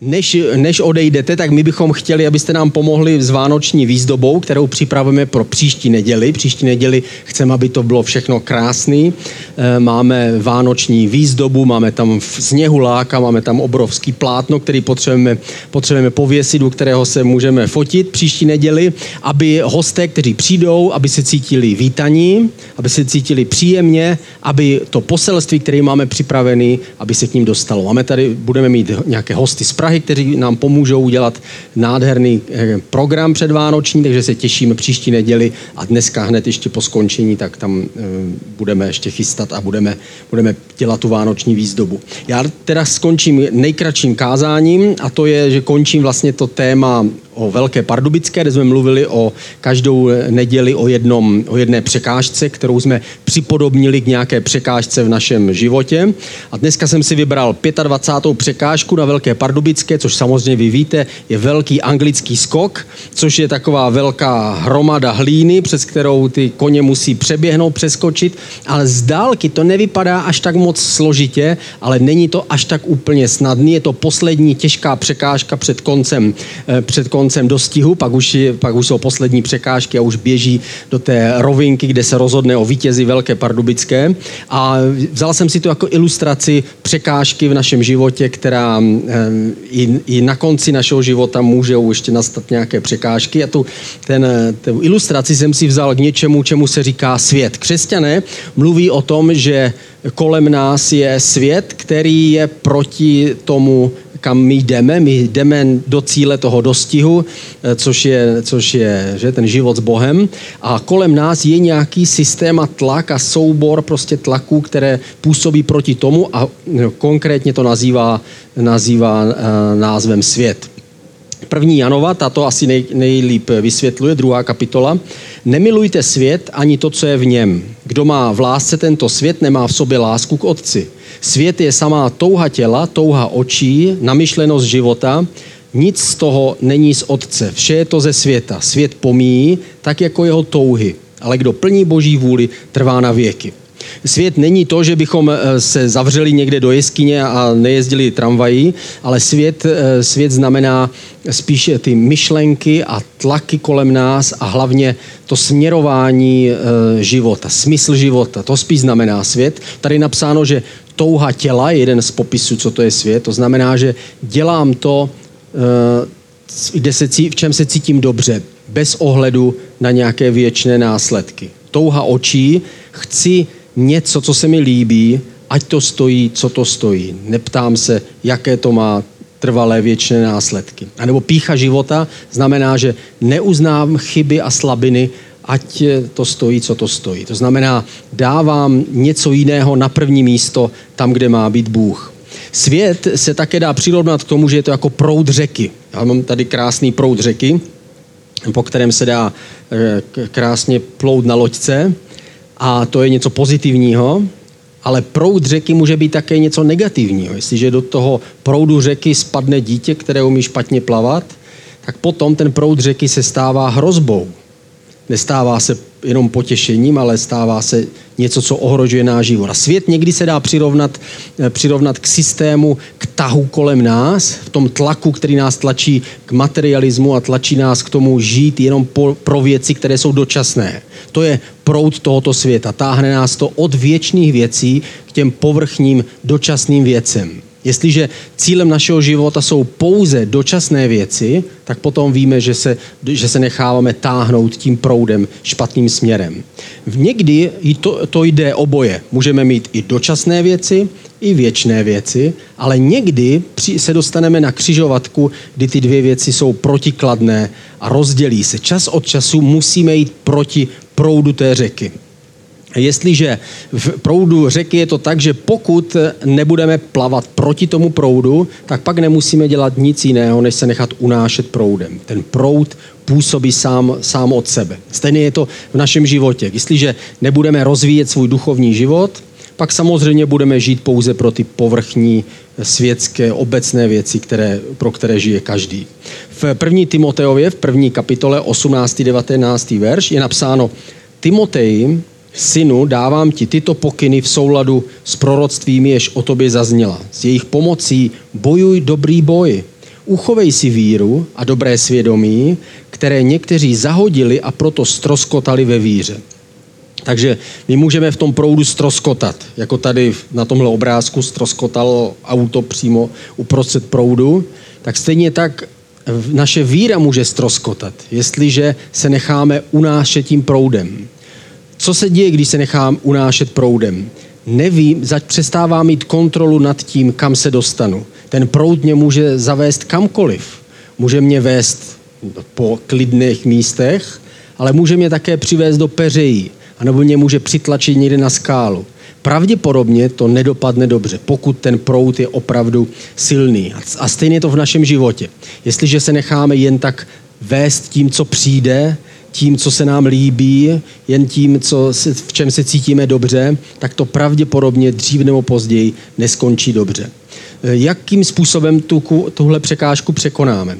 Než, než odejdete, tak my bychom chtěli, abyste nám pomohli s vánoční výzdobou, kterou připravujeme pro příští neděli. Příští neděli chceme, aby to bylo všechno krásný. Eh, máme vánoční výzdobu, máme tam sněhuláka, máme tam obrovský plátno, který potřebujeme, potřebujeme pověsit, u kterého se můžeme fotit příští neděli, aby hosté, kteří přijdou, aby se cítili vítaní, aby se cítili příjemně, aby to poselství, které máme připravený, aby se k ním dostalo. Máme tady, budeme mít nějaké hosty hosty z Prahy, kteří nám pomůžou udělat nádherný eh, program předvánoční, takže se těšíme příští neděli a dneska hned ještě po skončení, tak tam eh, budeme ještě chystat a budeme, budeme dělat tu vánoční výzdobu. Já teda skončím nejkratším kázáním a to je, že končím vlastně to téma o Velké Pardubické, kde jsme mluvili o každou neděli o, jednom, o jedné překážce, kterou jsme připodobnili k nějaké překážce v našem životě. A dneska jsem si vybral 25. překážku na Velké Pardubické, což samozřejmě vy víte, je velký anglický skok, což je taková velká hromada hlíny, přes kterou ty koně musí přeběhnout, přeskočit, ale z dálky to nevypadá až tak moc složitě, ale není to až tak úplně snadný. Je to poslední těžká překážka před koncem, eh, před koncem koncem dostihu, pak už, pak už jsou poslední překážky a už běží do té rovinky, kde se rozhodne o vítězi Velké Pardubické. A vzal jsem si to jako ilustraci překážky v našem životě, která eh, i, i na konci našeho života můžou ještě nastat nějaké překážky. A tu, ten, tu ilustraci jsem si vzal k něčemu, čemu se říká svět. Křesťané mluví o tom, že kolem nás je svět, který je proti tomu kam my jdeme. My jdeme do cíle toho dostihu, eh, což je, což je že, ten život s Bohem. A kolem nás je nějaký systém a tlak a soubor prostě tlaků, které působí proti tomu a no, konkrétně to nazývá, nazývá uh, názvem svět. První Janova, ta to asi nej, nejlíp vysvětluje, druhá kapitola. Nemilujte svět ani to, co je v něm. Kdo má v lásce tento svět, nemá v sobě lásku k Otci. Svět je samá touha těla, touha očí, namyšlenost života. Nic z toho není z Otce. Vše je to ze světa. Svět pomíjí, tak jako jeho touhy. Ale kdo plní Boží vůli, trvá na věky. Svět není to, že bychom eh, se zavřeli někde do jeskyně a nejezdili tramvají, ale svět, eh, svět znamená spíše ty myšlenky a tlaky kolem nás a hlavně to směrování eh, života, smysl života. To spíš znamená svět. Tady je napsáno, že touha těla je jeden z popisů, co to je svět. To znamená, že dělám to, kde se, v čem se cítím dobře, bez ohledu na nějaké věčné následky. Touha očí, chci něco, co se mi líbí, ať to stojí, co to stojí. Neptám se, jaké to má trvalé věčné následky. A nebo pícha života znamená, že neuznám chyby a slabiny, ať to stojí, co to stojí. To znamená, dávám něco jiného na první místo tam, kde má být Bůh. Svět se také dá přirovnat k tomu, že je to jako proud řeky. Já mám tady krásný proud řeky, po kterém se dá eh, krásně plout na loďce a to je něco pozitivního, ale proud řeky může být také něco negativního. Jestliže do toho proudu řeky spadne dítě, které umí špatně plavat, tak potom ten proud řeky se stává hrozbou. Nestává se jenom potěšením, ale stává se něco, co ohrožuje náš život. A svět někdy se dá přirovnat, eh, přirovnat k systému, k tahu kolem nás, v tom tlaku, který nás tlačí k materialismu a tlačí nás k tomu žít jenom po, pro věci, které jsou dočasné. To je proud tohoto světa. Táhne nás to od věčných věcí k těm povrchním dočasným věcem. Jestliže cílem našeho života jsou pouze dočasné věci, tak potom víme, že se, že se necháváme táhnout tím proudem špatným směrem. V někdy to, to jde oboje. Můžeme mít i dočasné věci, i věčné věci, ale někdy se dostaneme na křižovatku, kdy ty dvě věci jsou protikladné a rozdělí se. Čas od času musíme jít proti proudu té řeky. Jestliže v proudu řeky je to tak, že pokud nebudeme plavat proti tomu proudu, tak pak nemusíme dělat nic jiného, než se nechat unášet proudem. Ten proud působí sám, sám od sebe. Stejně je to v našem životě. Jestliže nebudeme rozvíjet svůj duchovní život, pak samozřejmě budeme žít pouze pro ty povrchní světské obecné věci, které, pro které žije každý. V první Timoteově, v první kapitole 18. 19. verš je napsáno Timotej, Synu, dávám ti tyto pokyny v souladu s proroctvími, jež o tobě zazněla. S jejich pomocí bojuj dobrý boj. Uchovej si víru a dobré svědomí, které někteří zahodili a proto stroskotali ve víře. Takže my můžeme v tom proudu stroskotat, jako tady na tomhle obrázku stroskotalo auto přímo uprostřed proudu, tak stejně tak naše víra může stroskotat, jestliže se necháme unášet tím proudem. Co se děje, když se nechám unášet proudem? Nevím, zať přestává mít kontrolu nad tím, kam se dostanu. Ten proud mě může zavést kamkoliv. Může mě vést po klidných místech, ale může mě také přivést do peřejí, anebo mě může přitlačit někde na skálu. Pravděpodobně to nedopadne dobře, pokud ten proud je opravdu silný. A stejně to v našem životě. Jestliže se necháme jen tak vést tím, co přijde, tím, co se nám líbí, jen tím, co, v čem se cítíme dobře, tak to pravděpodobně dřív nebo později neskončí dobře. Jakým způsobem tu, tuhle překážku překonáme?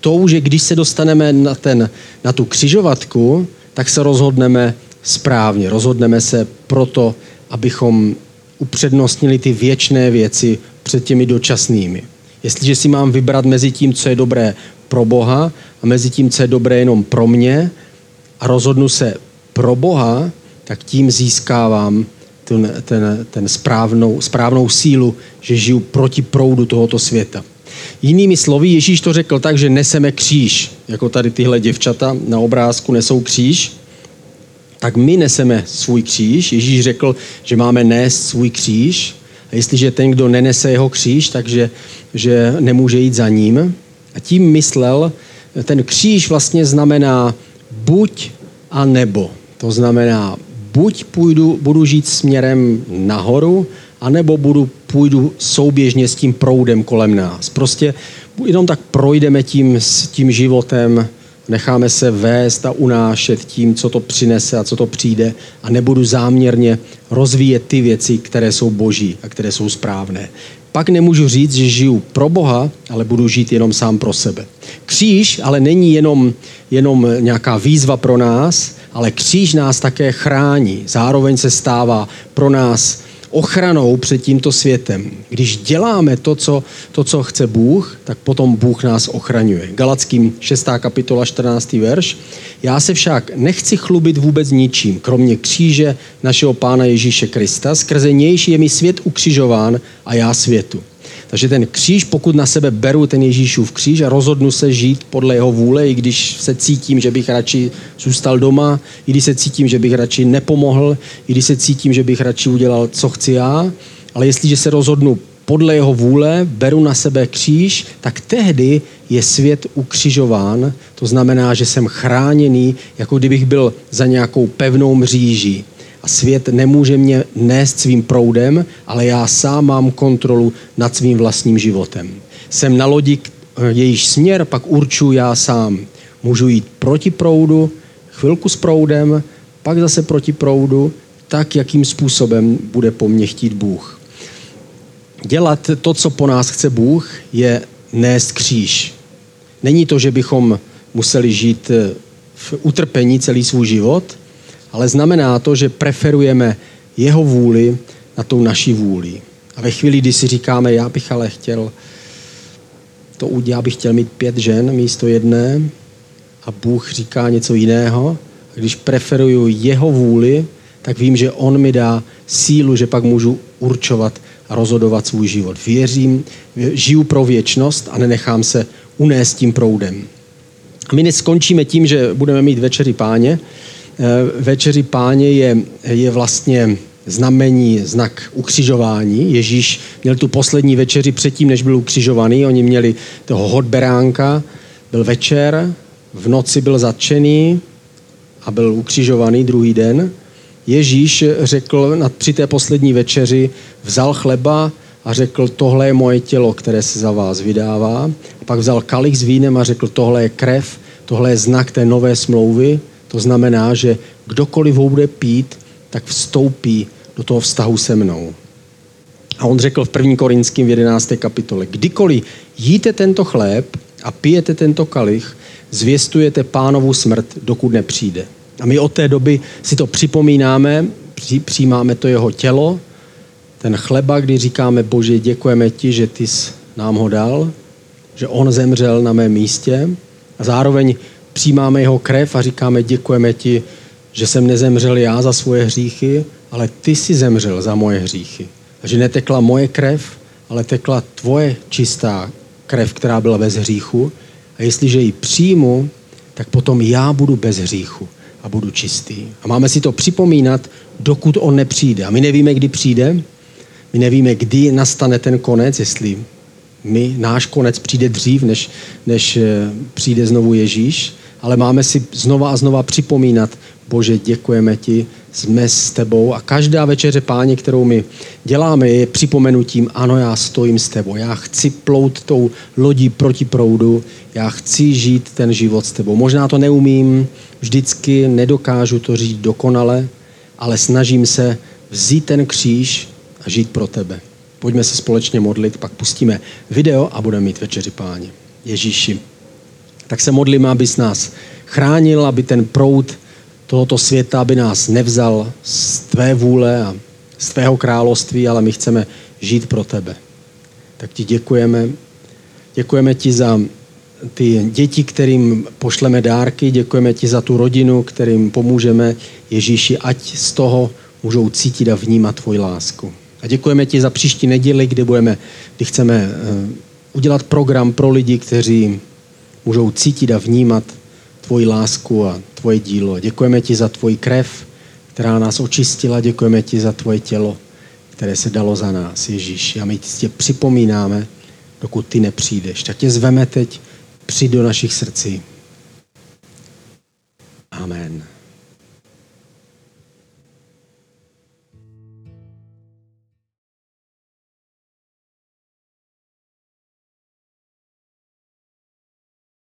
Tou, že když se dostaneme na, ten, na tu křižovatku, tak se rozhodneme správně. Rozhodneme se proto, abychom upřednostnili ty věčné věci před těmi dočasnými. Jestliže si mám vybrat mezi tím, co je dobré pro Boha a mezi tím, co je dobré jenom pro mě a rozhodnu se pro Boha, tak tím získávám ten, ten, ten správnou, správnou sílu, že žiju proti proudu tohoto světa. Jinými slovy, Ježíš to řekl tak, že neseme kříž, jako tady tyhle děvčata na obrázku nesou kříž, tak my neseme svůj kříž. Ježíš řekl, že máme nést svůj kříž. A jestliže ten, kdo nenese jeho kříž, takže že nemůže jít za ním. A tím myslel, ten kříž vlastně znamená buď a nebo. To znamená, buď půjdu, budu žít směrem nahoru, anebo budu, půjdu souběžně s tím proudem kolem nás. Prostě jenom tak projdeme tím, s tím životem necháme se vést a unášet tím, co to přinese a co to přijde a nebudu záměrně rozvíjet ty věci, které jsou boží a které jsou správné. Pak nemůžu říct, že žiju pro Boha, ale budu žít jenom sám pro sebe. Kříž ale není jenom, jenom nějaká výzva pro nás, ale kříž nás také chrání. Zároveň se stává pro nás ochranou před tímto světem. Když děláme to co, to, co chce Bůh, tak potom Bůh nás ochraňuje. Galackým 6. kapitola 14. verš. Já se však nechci chlubit vůbec ničím, kromě kříže našeho Pána Ježíše Krista. Skrze nější je mi svět ukřižován a já světu. Takže ten kříž, pokud na sebe beru ten Ježíšův kříž a rozhodnu se žít podle jeho vůle, i když se cítím, že bych radši zůstal doma, i když se cítím, že bych radši nepomohl, i když se cítím, že bych radši udělal, co chci já, ale jestliže se rozhodnu podle jeho vůle, beru na sebe kříž, tak tehdy je svět ukřižován. To znamená, že jsem chráněný, jako kdybych byl za nějakou pevnou mříží a svět nemůže mě nést svým proudem, ale já sám mám kontrolu nad svým vlastním životem. Jsem na lodi, jejíž směr pak určuji já sám. Můžu jít proti proudu, chvilku s proudem, pak zase proti proudu, tak, jakým způsobem bude po mně chtít Bůh. Dělat to, co po nás chce Bůh, je nést kříž. Není to, že bychom museli žít v utrpení celý svůj život, ale znamená to, že preferujeme jeho vůli na tou naší vůli. A ve chvíli, kdy si říkáme, já bych ale chtěl to udělat, bych chtěl mít pět žen místo jedné a Bůh říká něco jiného, a když preferuju jeho vůli, tak vím, že on mi dá sílu, že pak můžu určovat a rozhodovat svůj život. Věřím, žiju pro věčnost a nenechám se unést tím proudem. A my neskončíme tím, že budeme mít večeři páně, večeři páně je, je vlastně znamení, znak ukřižování. Ježíš měl tu poslední večeři předtím, než byl ukřižovaný. Oni měli toho hodberánka, byl večer, v noci byl zatčený a byl ukřižovaný druhý den. Ježíš řekl při té poslední večeři, vzal chleba a řekl, tohle je moje tělo, které se za vás vydává. Pak vzal kalich s vínem a řekl, tohle je krev, tohle je znak té nové smlouvy, to znamená, že kdokoliv ho bude pít, tak vstoupí do toho vztahu se mnou. A on řekl v 1. Korinským v 11. kapitole, kdykoliv jíte tento chléb a pijete tento kalich, zvěstujete pánovu smrt, dokud nepřijde. A my od té doby si to připomínáme, přijímáme to jeho tělo, ten chleba, kdy říkáme, Bože, děkujeme ti, že ty jsi nám ho dal, že on zemřel na mém místě a zároveň přijímáme jeho krev a říkáme, děkujeme ti, že jsem nezemřel já za svoje hříchy, ale ty jsi zemřel za moje hříchy. A že netekla moje krev, ale tekla tvoje čistá krev, která byla bez hříchu. A jestliže ji přijmu, tak potom já budu bez hříchu a budu čistý. A máme si to připomínat, dokud on nepřijde. A my nevíme, kdy přijde, my nevíme, kdy nastane ten konec, jestli my, náš konec přijde dřív, než, než eh, přijde znovu Ježíš, ale máme si znova a znova připomínat, Bože, děkujeme ti, jsme s tebou a každá večeře, páně, kterou my děláme, je připomenutím, ano, já stojím s tebou, já chci plout tou lodí proti proudu, já chci žít ten život s tebou. Možná to neumím, vždycky nedokážu to říct dokonale, ale snažím se vzít ten kříž a žít pro tebe. Pojďme se společně modlit, pak pustíme video a budeme mít večeři páně. Ježíši, tak se modlíme, abys nás chránil, aby ten proud tohoto světa, aby nás nevzal z tvé vůle a z tvého království, ale my chceme žít pro tebe. Tak ti děkujeme. Děkujeme ti za ty děti, kterým pošleme dárky, děkujeme ti za tu rodinu, kterým pomůžeme. Ježíši, ať z toho můžou cítit a vnímat tvoji lásku. A děkujeme ti za příští neděli, kdy, budeme, kdy chceme eh, udělat program pro lidi, kteří můžou cítit a vnímat tvoji lásku a tvoje dílo. Děkujeme ti za tvoji krev, která nás očistila. Děkujeme ti za tvoje tělo, které se dalo za nás, Ježíš. A my tě připomínáme, dokud ty nepřijdeš. Tak tě zveme teď, přijď do našich srdcí. Amen.